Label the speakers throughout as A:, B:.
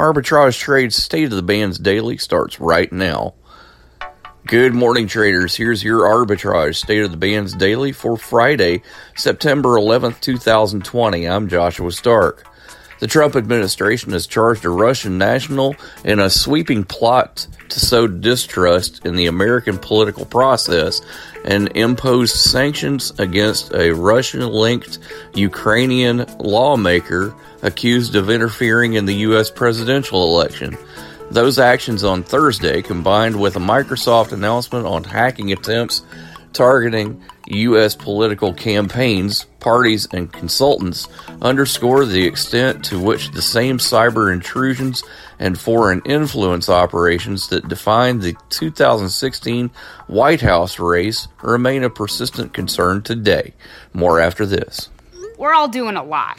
A: Arbitrage Trade's State of the Bands Daily starts right now. Good morning, traders. Here's your Arbitrage State of the Bands Daily for Friday, September 11th, 2020. I'm Joshua Stark. The Trump administration has charged a Russian national in a sweeping plot to sow distrust in the American political process and imposed sanctions against a Russian linked Ukrainian lawmaker accused of interfering in the U.S. presidential election. Those actions on Thursday, combined with a Microsoft announcement on hacking attempts targeting U.S. political campaigns, parties, and consultants, underscore the extent to which the same cyber intrusions and foreign influence operations that defined the 2016 White House race remain a persistent concern today. More after this.
B: We're all doing a lot.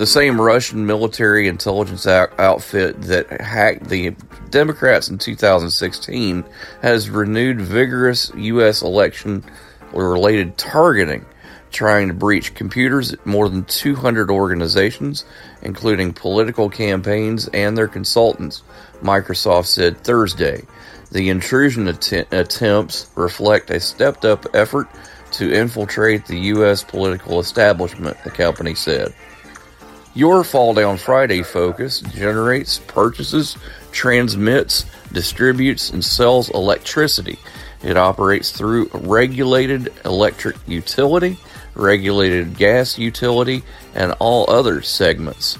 A: The same Russian military intelligence outfit that hacked the Democrats in 2016 has renewed vigorous U.S. election related targeting, trying to breach computers at more than 200 organizations, including political campaigns and their consultants, Microsoft said Thursday. The intrusion att- attempts reflect a stepped up effort to infiltrate the U.S. political establishment, the company said. Your Fall Down Friday focus generates, purchases, transmits, distributes, and sells electricity. It operates through regulated electric utility, regulated gas utility, and all other segments.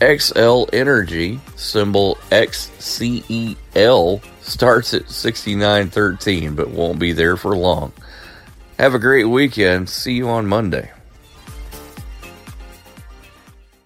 A: Xcel Energy, symbol XCEL, starts at 6913 but won't be there for long. Have a great weekend. See you on Monday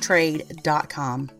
C: trade.com.